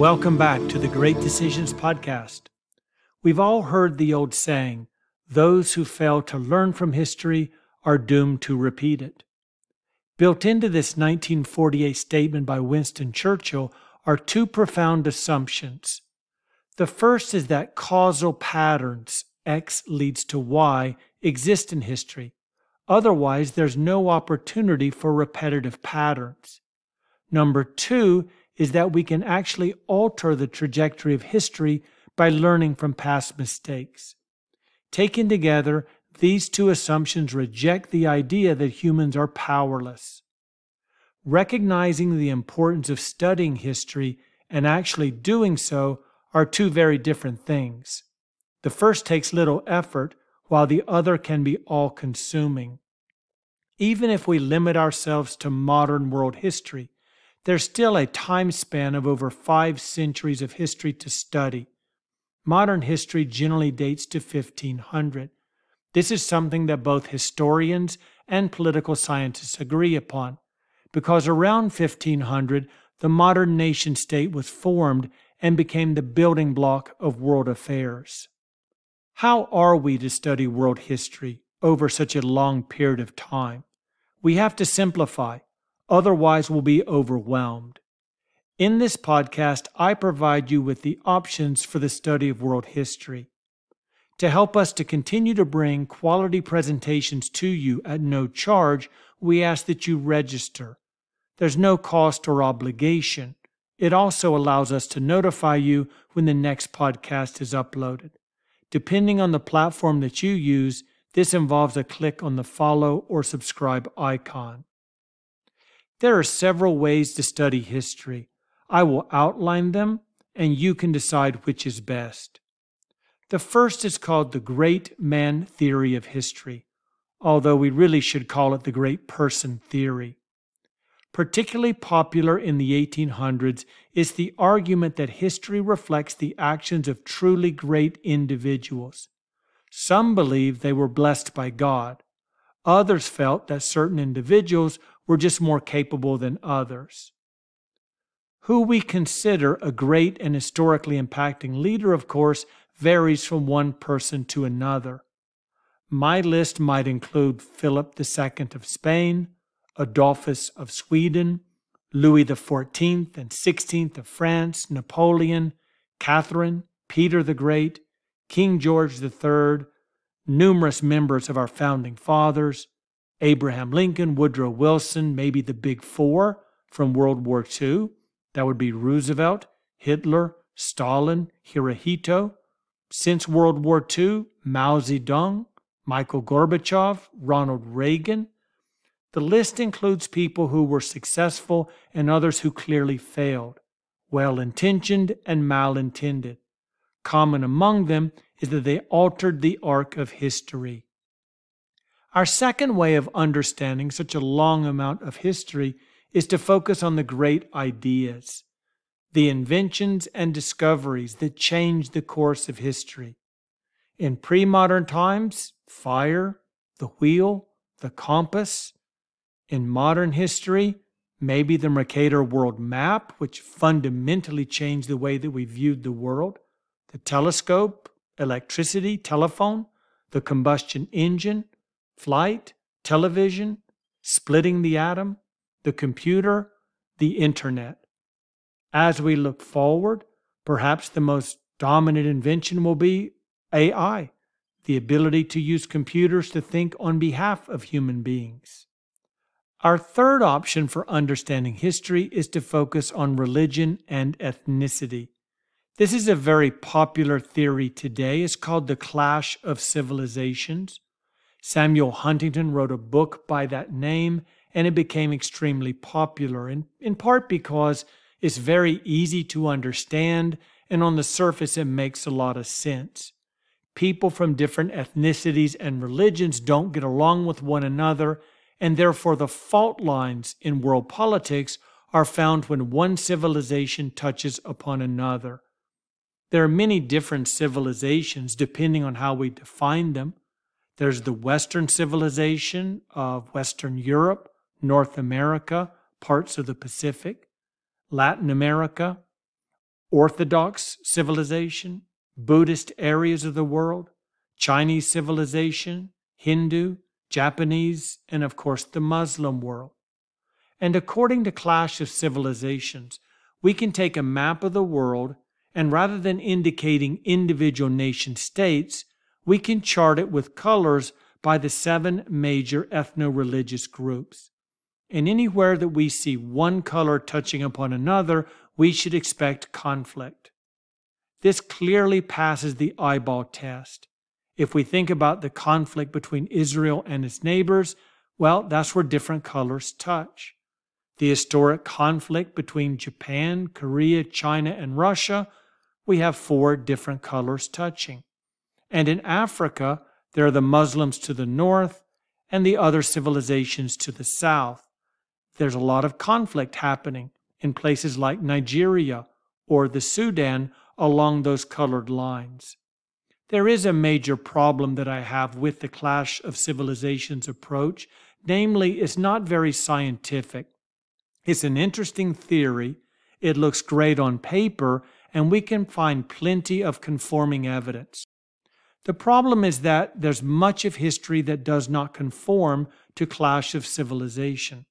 Welcome back to the Great Decisions Podcast. We've all heard the old saying those who fail to learn from history are doomed to repeat it. Built into this 1948 statement by Winston Churchill are two profound assumptions. The first is that causal patterns, X leads to Y, exist in history. Otherwise, there's no opportunity for repetitive patterns. Number two is that we can actually alter the trajectory of history by learning from past mistakes. Taken together, these two assumptions reject the idea that humans are powerless. Recognizing the importance of studying history and actually doing so are two very different things. The first takes little effort, while the other can be all consuming. Even if we limit ourselves to modern world history, there's still a time span of over five centuries of history to study. Modern history generally dates to 1500. This is something that both historians and political scientists agree upon, because around 1500, the modern nation state was formed and became the building block of world affairs. How are we to study world history over such a long period of time? We have to simplify, otherwise, we'll be overwhelmed. In this podcast, I provide you with the options for the study of world history. To help us to continue to bring quality presentations to you at no charge, we ask that you register. There's no cost or obligation. It also allows us to notify you when the next podcast is uploaded. Depending on the platform that you use, this involves a click on the follow or subscribe icon. There are several ways to study history. I will outline them, and you can decide which is best. The first is called the Great Man Theory of History, although we really should call it the Great Person Theory. Particularly popular in the 1800s is the argument that history reflects the actions of truly great individuals. Some believed they were blessed by God. Others felt that certain individuals were just more capable than others. Who we consider a great and historically impacting leader, of course, varies from one person to another. My list might include Philip II of Spain, Adolphus of Sweden, Louis XIV and XVI of France, Napoleon, Catherine, Peter the Great, King George III, numerous members of our founding fathers, Abraham Lincoln, Woodrow Wilson, maybe the big four from World War II. That would be Roosevelt, Hitler, Stalin, Hirohito, since World War II, Mao Zedong, Michael Gorbachev, Ronald Reagan. The list includes people who were successful and others who clearly failed, well intentioned and malintended. Common among them is that they altered the arc of history. Our second way of understanding such a long amount of history is to focus on the great ideas the inventions and discoveries that changed the course of history. In pre modern times, fire, the wheel, the compass. In modern history, maybe the Mercator world map, which fundamentally changed the way that we viewed the world, the telescope, electricity, telephone, the combustion engine, flight, television, splitting the atom, the computer, the internet. As we look forward, perhaps the most dominant invention will be AI, the ability to use computers to think on behalf of human beings. Our third option for understanding history is to focus on religion and ethnicity. This is a very popular theory today. It's called the Clash of Civilizations. Samuel Huntington wrote a book by that name, and it became extremely popular, in, in part because it's very easy to understand, and on the surface, it makes a lot of sense. People from different ethnicities and religions don't get along with one another, and therefore the fault lines in world politics are found when one civilization touches upon another. There are many different civilizations depending on how we define them. There's the Western civilization of Western Europe, North America, parts of the Pacific. Latin America, Orthodox civilization, Buddhist areas of the world, Chinese civilization, Hindu, Japanese, and of course the Muslim world. And according to Clash of Civilizations, we can take a map of the world and rather than indicating individual nation states, we can chart it with colors by the seven major ethno religious groups. And anywhere that we see one color touching upon another, we should expect conflict. This clearly passes the eyeball test. If we think about the conflict between Israel and its neighbors, well, that's where different colors touch. The historic conflict between Japan, Korea, China, and Russia, we have four different colors touching. And in Africa, there are the Muslims to the north and the other civilizations to the south. There's a lot of conflict happening in places like Nigeria or the Sudan along those colored lines. There is a major problem that I have with the Clash of Civilizations approach, namely, it's not very scientific. It's an interesting theory, it looks great on paper, and we can find plenty of conforming evidence. The problem is that there's much of history that does not conform to Clash of Civilization.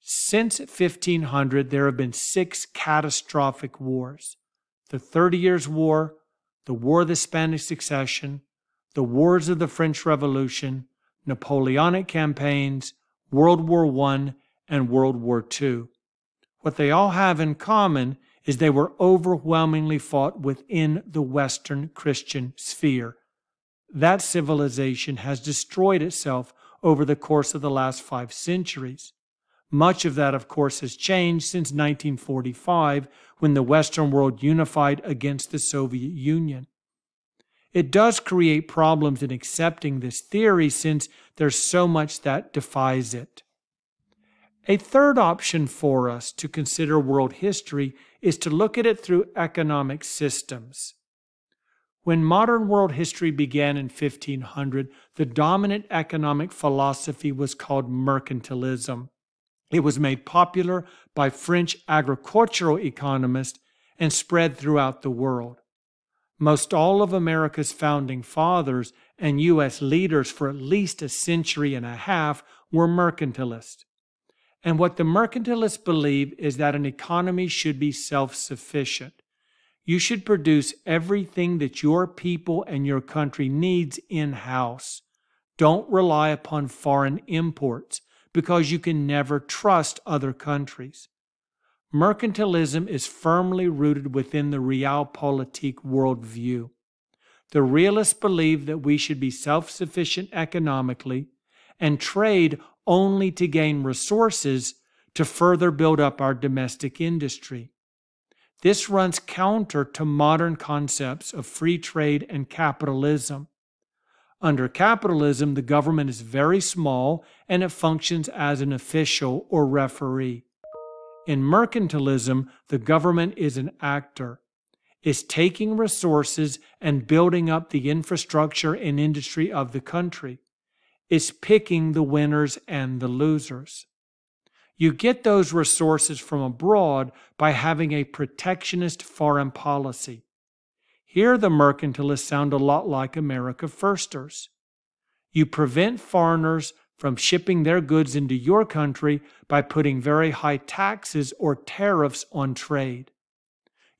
Since 1500, there have been six catastrophic wars the Thirty Years' War, the War of the Spanish Succession, the Wars of the French Revolution, Napoleonic campaigns, World War I, and World War II. What they all have in common is they were overwhelmingly fought within the Western Christian sphere. That civilization has destroyed itself over the course of the last five centuries. Much of that, of course, has changed since 1945 when the Western world unified against the Soviet Union. It does create problems in accepting this theory since there's so much that defies it. A third option for us to consider world history is to look at it through economic systems. When modern world history began in 1500, the dominant economic philosophy was called mercantilism. It was made popular by French agricultural economists and spread throughout the world. Most all of America's founding fathers and U.S. leaders for at least a century and a half were mercantilists. And what the mercantilists believe is that an economy should be self sufficient. You should produce everything that your people and your country needs in house. Don't rely upon foreign imports because you can never trust other countries. Mercantilism is firmly rooted within the realpolitik worldview. The realists believe that we should be self sufficient economically and trade only to gain resources to further build up our domestic industry. This runs counter to modern concepts of free trade and capitalism. Under capitalism, the government is very small and it functions as an official or referee. In mercantilism, the government is an actor, is taking resources and building up the infrastructure and industry of the country is picking the winners and the losers. You get those resources from abroad by having a protectionist foreign policy. Here, the mercantilists sound a lot like America Firsters. You prevent foreigners from shipping their goods into your country by putting very high taxes or tariffs on trade.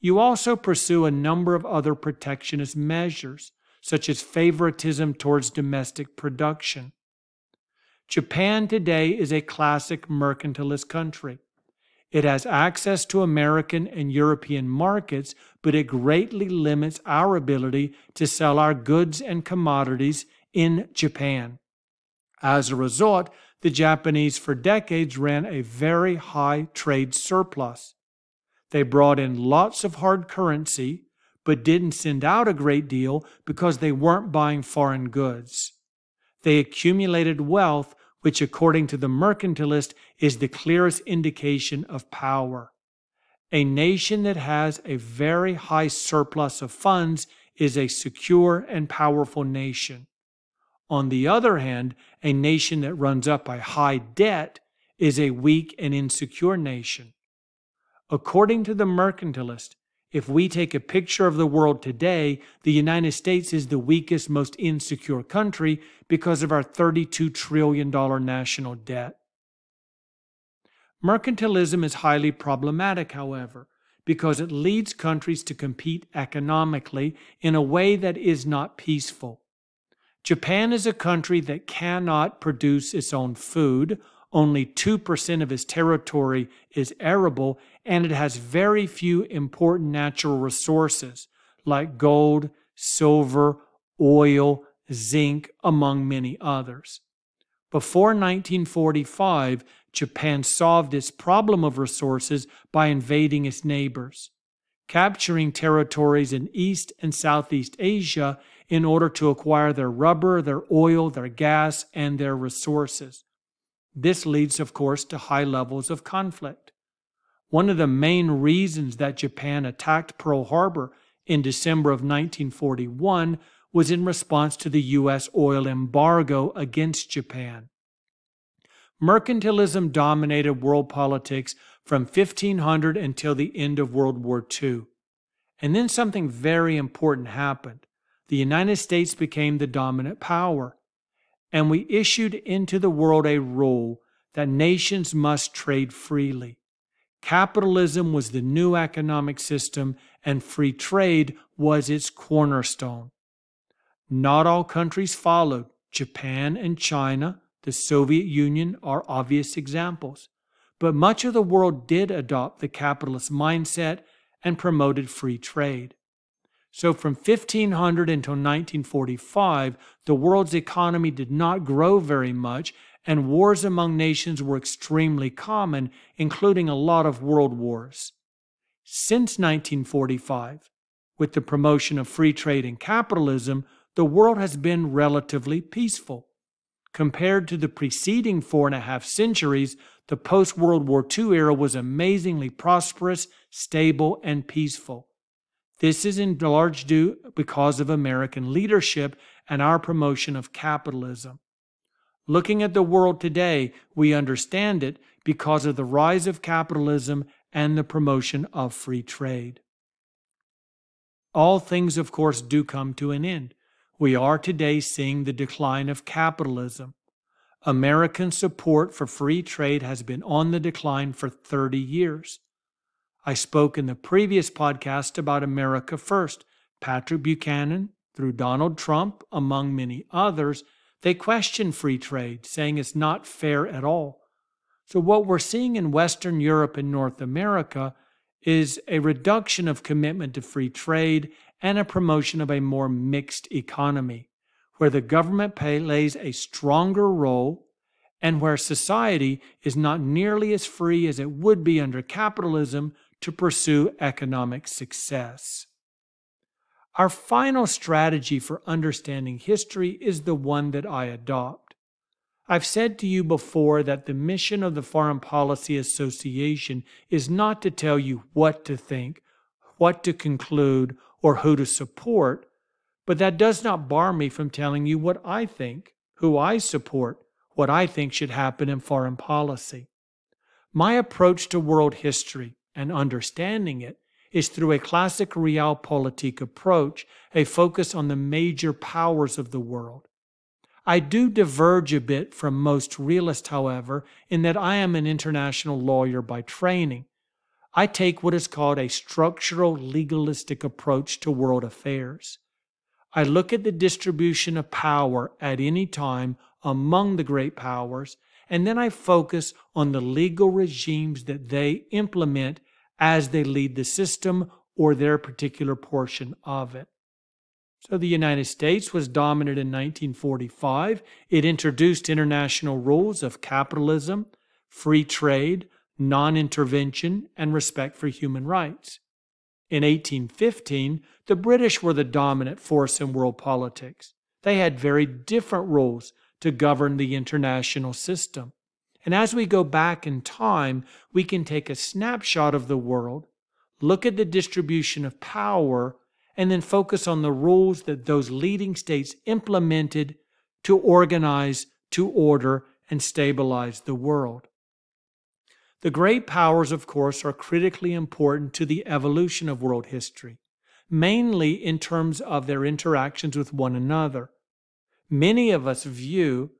You also pursue a number of other protectionist measures, such as favoritism towards domestic production. Japan today is a classic mercantilist country. It has access to American and European markets, but it greatly limits our ability to sell our goods and commodities in Japan. As a result, the Japanese for decades ran a very high trade surplus. They brought in lots of hard currency, but didn't send out a great deal because they weren't buying foreign goods. They accumulated wealth which, according to the mercantilist, is the clearest indication of power. A nation that has a very high surplus of funds is a secure and powerful nation. On the other hand, a nation that runs up a high debt is a weak and insecure nation. According to the mercantilist, If we take a picture of the world today, the United States is the weakest, most insecure country because of our $32 trillion national debt. Mercantilism is highly problematic, however, because it leads countries to compete economically in a way that is not peaceful. Japan is a country that cannot produce its own food. Only 2% of its territory is arable, and it has very few important natural resources like gold, silver, oil, zinc, among many others. Before 1945, Japan solved its problem of resources by invading its neighbors, capturing territories in East and Southeast Asia in order to acquire their rubber, their oil, their gas, and their resources. This leads, of course, to high levels of conflict. One of the main reasons that Japan attacked Pearl Harbor in December of 1941 was in response to the U.S. oil embargo against Japan. Mercantilism dominated world politics from 1500 until the end of World War II. And then something very important happened. The United States became the dominant power, and we issued into the world a rule that nations must trade freely. Capitalism was the new economic system, and free trade was its cornerstone. Not all countries followed. Japan and China the Soviet Union are obvious examples. But much of the world did adopt the capitalist mindset and promoted free trade. So from 1500 until 1945, the world's economy did not grow very much, and wars among nations were extremely common, including a lot of world wars. Since 1945, with the promotion of free trade and capitalism, the world has been relatively peaceful. Compared to the preceding four and a half centuries, the post World War II era was amazingly prosperous, stable, and peaceful. This is in large due because of American leadership and our promotion of capitalism. Looking at the world today, we understand it because of the rise of capitalism and the promotion of free trade. All things, of course, do come to an end. We are today seeing the decline of capitalism. American support for free trade has been on the decline for 30 years. I spoke in the previous podcast about America First. Patrick Buchanan, through Donald Trump, among many others, they question free trade, saying it's not fair at all. So, what we're seeing in Western Europe and North America is a reduction of commitment to free trade and a promotion of a more mixed economy, where the government plays a stronger role and where society is not nearly as free as it would be under capitalism to pursue economic success. Our final strategy for understanding history is the one that I adopt. I've said to you before that the mission of the Foreign Policy Association is not to tell you what to think, what to conclude, or who to support, but that does not bar me from telling you what I think, who I support, what I think should happen in foreign policy. My approach to world history and understanding it is through a classic realpolitik approach, a focus on the major powers of the world. I do diverge a bit from most realists, however, in that I am an international lawyer by training, I take what is called a structural legalistic approach to world affairs. I look at the distribution of power at any time among the great powers, and then I focus on the legal regimes that they implement as they lead the system or their particular portion of it. So the United States was dominant in 1945. It introduced international rules of capitalism, free trade, non intervention, and respect for human rights. In 1815, the British were the dominant force in world politics. They had very different rules to govern the international system. And as we go back in time, we can take a snapshot of the world, look at the distribution of power, and then focus on the rules that those leading states implemented to organize, to order, and stabilize the world. The great powers, of course, are critically important to the evolution of world history, mainly in terms of their interactions with one another. Many of us view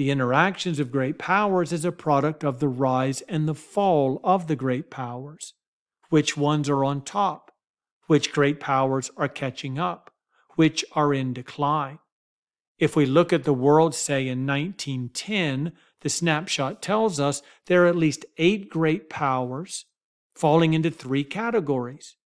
the interactions of great powers is a product of the rise and the fall of the great powers. Which ones are on top? Which great powers are catching up? Which are in decline? If we look at the world, say in 1910, the snapshot tells us there are at least eight great powers falling into three categories.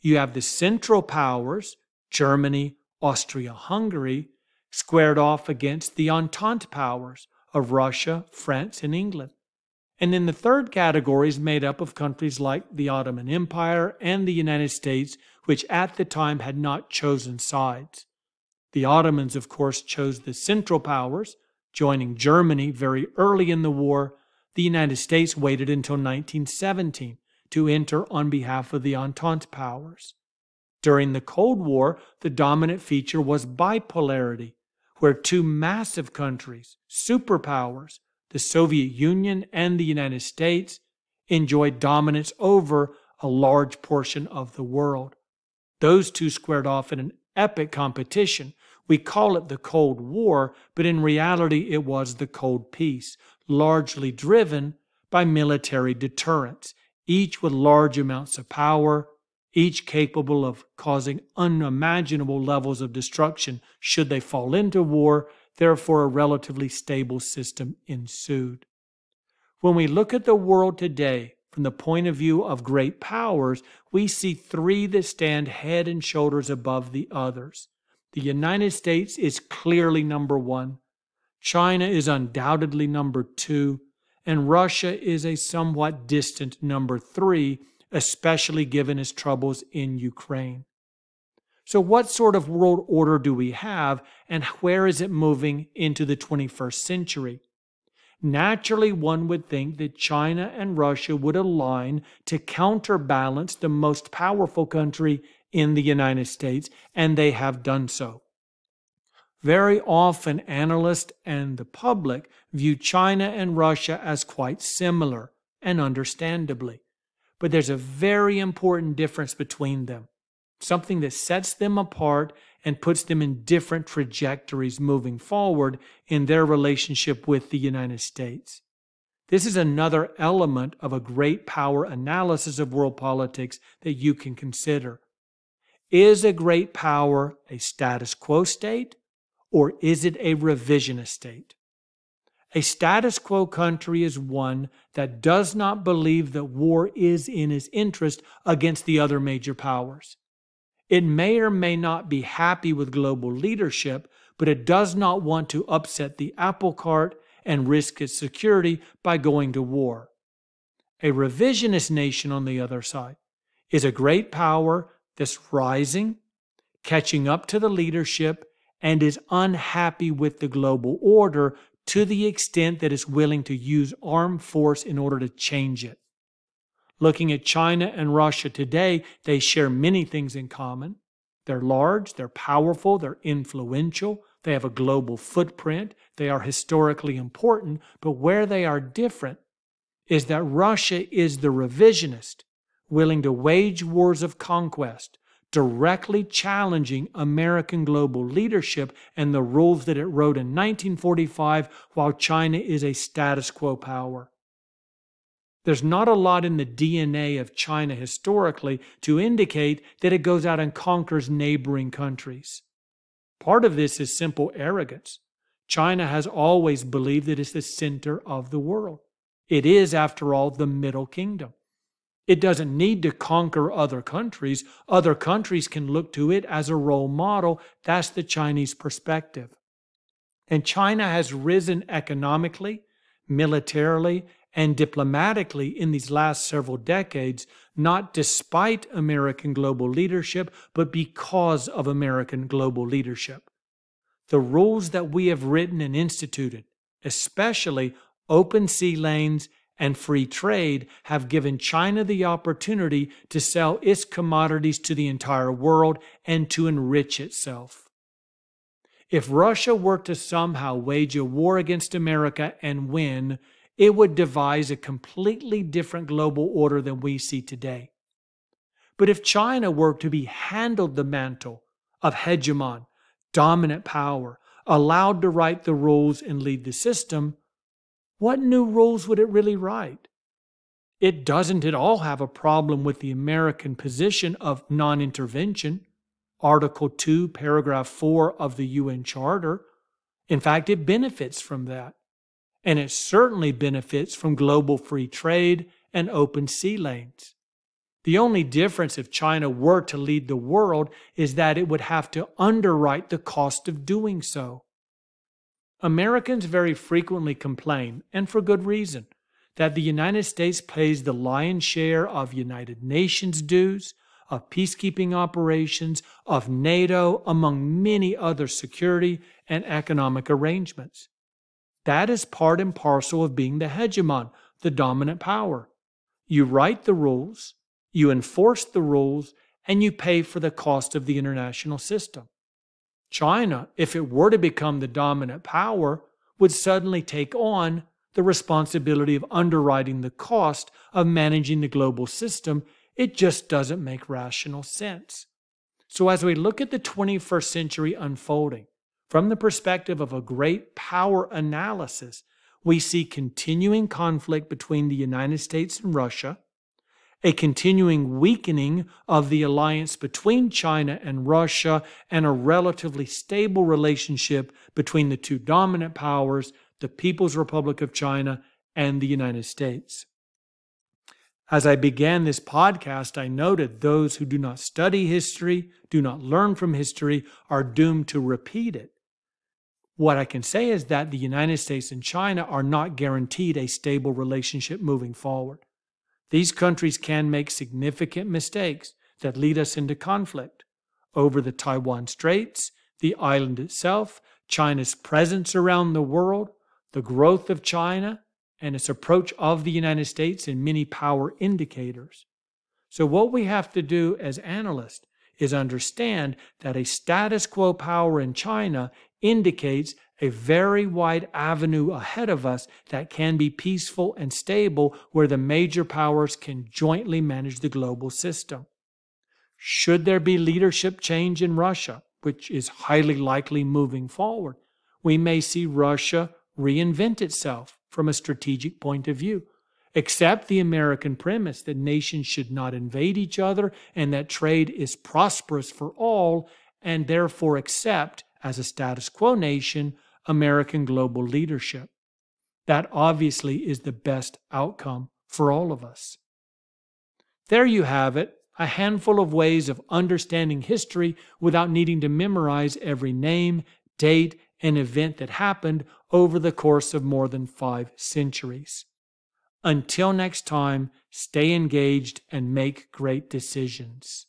You have the central powers, Germany, Austria, Hungary, squared off against the Entente powers of Russia, France, and England. And then the third category is made up of countries like the Ottoman Empire and the United States, which at the time had not chosen sides. The Ottomans, of course, chose the Central Powers, joining Germany very early in the war. The United States waited until 1917 to enter on behalf of the Entente powers. During the Cold War, the dominant feature was bipolarity, where two massive countries, superpowers, the Soviet Union and the United States, enjoyed dominance over a large portion of the world. Those two squared off in an epic competition. We call it the Cold War, but in reality it was the Cold Peace, largely driven by military deterrence, each with large amounts of power, each capable of causing unimaginable levels of destruction should they fall into war. Therefore, a relatively stable system ensued. When we look at the world today, from the point of view of great powers, we see three that stand head and shoulders above the others. The United States is clearly number one, China is undoubtedly number two, and Russia is a somewhat distant number three, especially given his troubles in Ukraine. So, what sort of world order do we have, and where is it moving into the 21st century? Naturally, one would think that China and Russia would align to counterbalance the most powerful country in the United States, and they have done so. Very often, analysts and the public view China and Russia as quite similar, and understandably. But there's a very important difference between them, something that sets them apart and puts them in different trajectories moving forward in their relationship with the United States. This is another element of a great power analysis of world politics that you can consider. Is a great power a status quo state or is it a revisionist state? A status quo country is one that does not believe that war is in its interest against the other major powers. It may or may not be happy with global leadership, but it does not want to upset the apple cart and risk its security by going to war. A revisionist nation, on the other side, is a great power that's rising, catching up to the leadership, and is unhappy with the global order to the extent that it's willing to use armed force in order to change it. Looking at China and Russia today, they share many things in common. They're large, they're powerful, they're influential, they have a global footprint, they are historically important, but where they are different is that Russia is the revisionist, willing to wage wars of conquest, directly challenging American global leadership and the rules that it wrote in 1945, while China is a status quo power. There's not a lot in the DNA of China historically to indicate that it goes out and conquers neighboring countries. Part of this is simple arrogance. China has always believed that it's the center of the world. It is, after all, the Middle Kingdom. It doesn't need to conquer other countries. Other countries can look to it as a role model. That's the Chinese perspective. And China has risen economically, militarily, and diplomatically in these last several decades, not despite American global leadership, but because of American global leadership. The rules that we have written and instituted, especially open sea lanes and free trade, have given China the opportunity to sell its commodities to the entire world and to enrich itself. If Russia were to somehow wage a war against America and win, it would devise a completely different global order than we see today. But if China were to be handed the mantle of hegemon, dominant power, allowed to write the rules and lead the system, what new rules would it really write? It doesn't at all have a problem with the American position of non intervention, Article 2, Paragraph 4 of the UN Charter. In fact, it benefits from that. And it certainly benefits from global free trade and open sea lanes. The only difference if China were to lead the world is that it would have to underwrite the cost of doing so. Americans very frequently complain, and for good reason, that the United States pays the lion's share of United Nations dues, of peacekeeping operations, of NATO, among many other security and economic arrangements. That is part and parcel of being the hegemon, the dominant power. You write the rules, you enforce the rules, and you pay for the cost of the international system. China, if it were to become the dominant power, would suddenly take on the responsibility of underwriting the cost of managing the global system. It just doesn't make rational sense. So, as we look at the 21st century unfolding from the perspective of a great power analysis, we see continuing conflict between the United States and Russia a continuing weakening of the alliance between China and Russia, and a relatively stable relationship between the two dominant powers, the People's Republic of China and the United States. As I began this podcast, I noted those who do not study history, do not learn from history, are doomed to repeat it. What I can say is that the United States and China are not guaranteed a stable relationship moving forward. These countries can make significant mistakes that lead us into conflict over the Taiwan Straits, the island itself, China's presence around the world, the growth of China, and its approach of the United States in many power indicators. So, what we have to do as analysts is understand that a status quo power in China indicates a very wide avenue ahead of us that can be peaceful and stable where the major powers can jointly manage the global system. Should there be leadership change in Russia, which is highly likely moving forward, we may see Russia reinvent itself from a strategic point of view. Accept the American premise that nations should not invade each other and that trade is prosperous for all, and therefore accept, as a status quo nation, American global leadership. That obviously is the best outcome for all of us. There you have it, a handful of ways of understanding history without needing to memorize every name, date, and event that happened over the course of more than five centuries. Until next time, stay engaged and make great decisions.